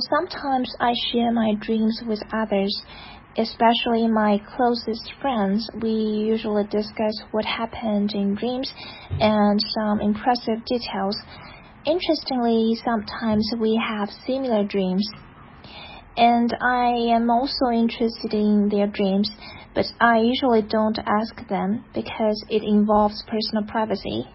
Sometimes I share my dreams with others, especially my closest friends. We usually discuss what happened in dreams and some impressive details. Interestingly, sometimes we have similar dreams. And I am also interested in their dreams, but I usually don't ask them because it involves personal privacy.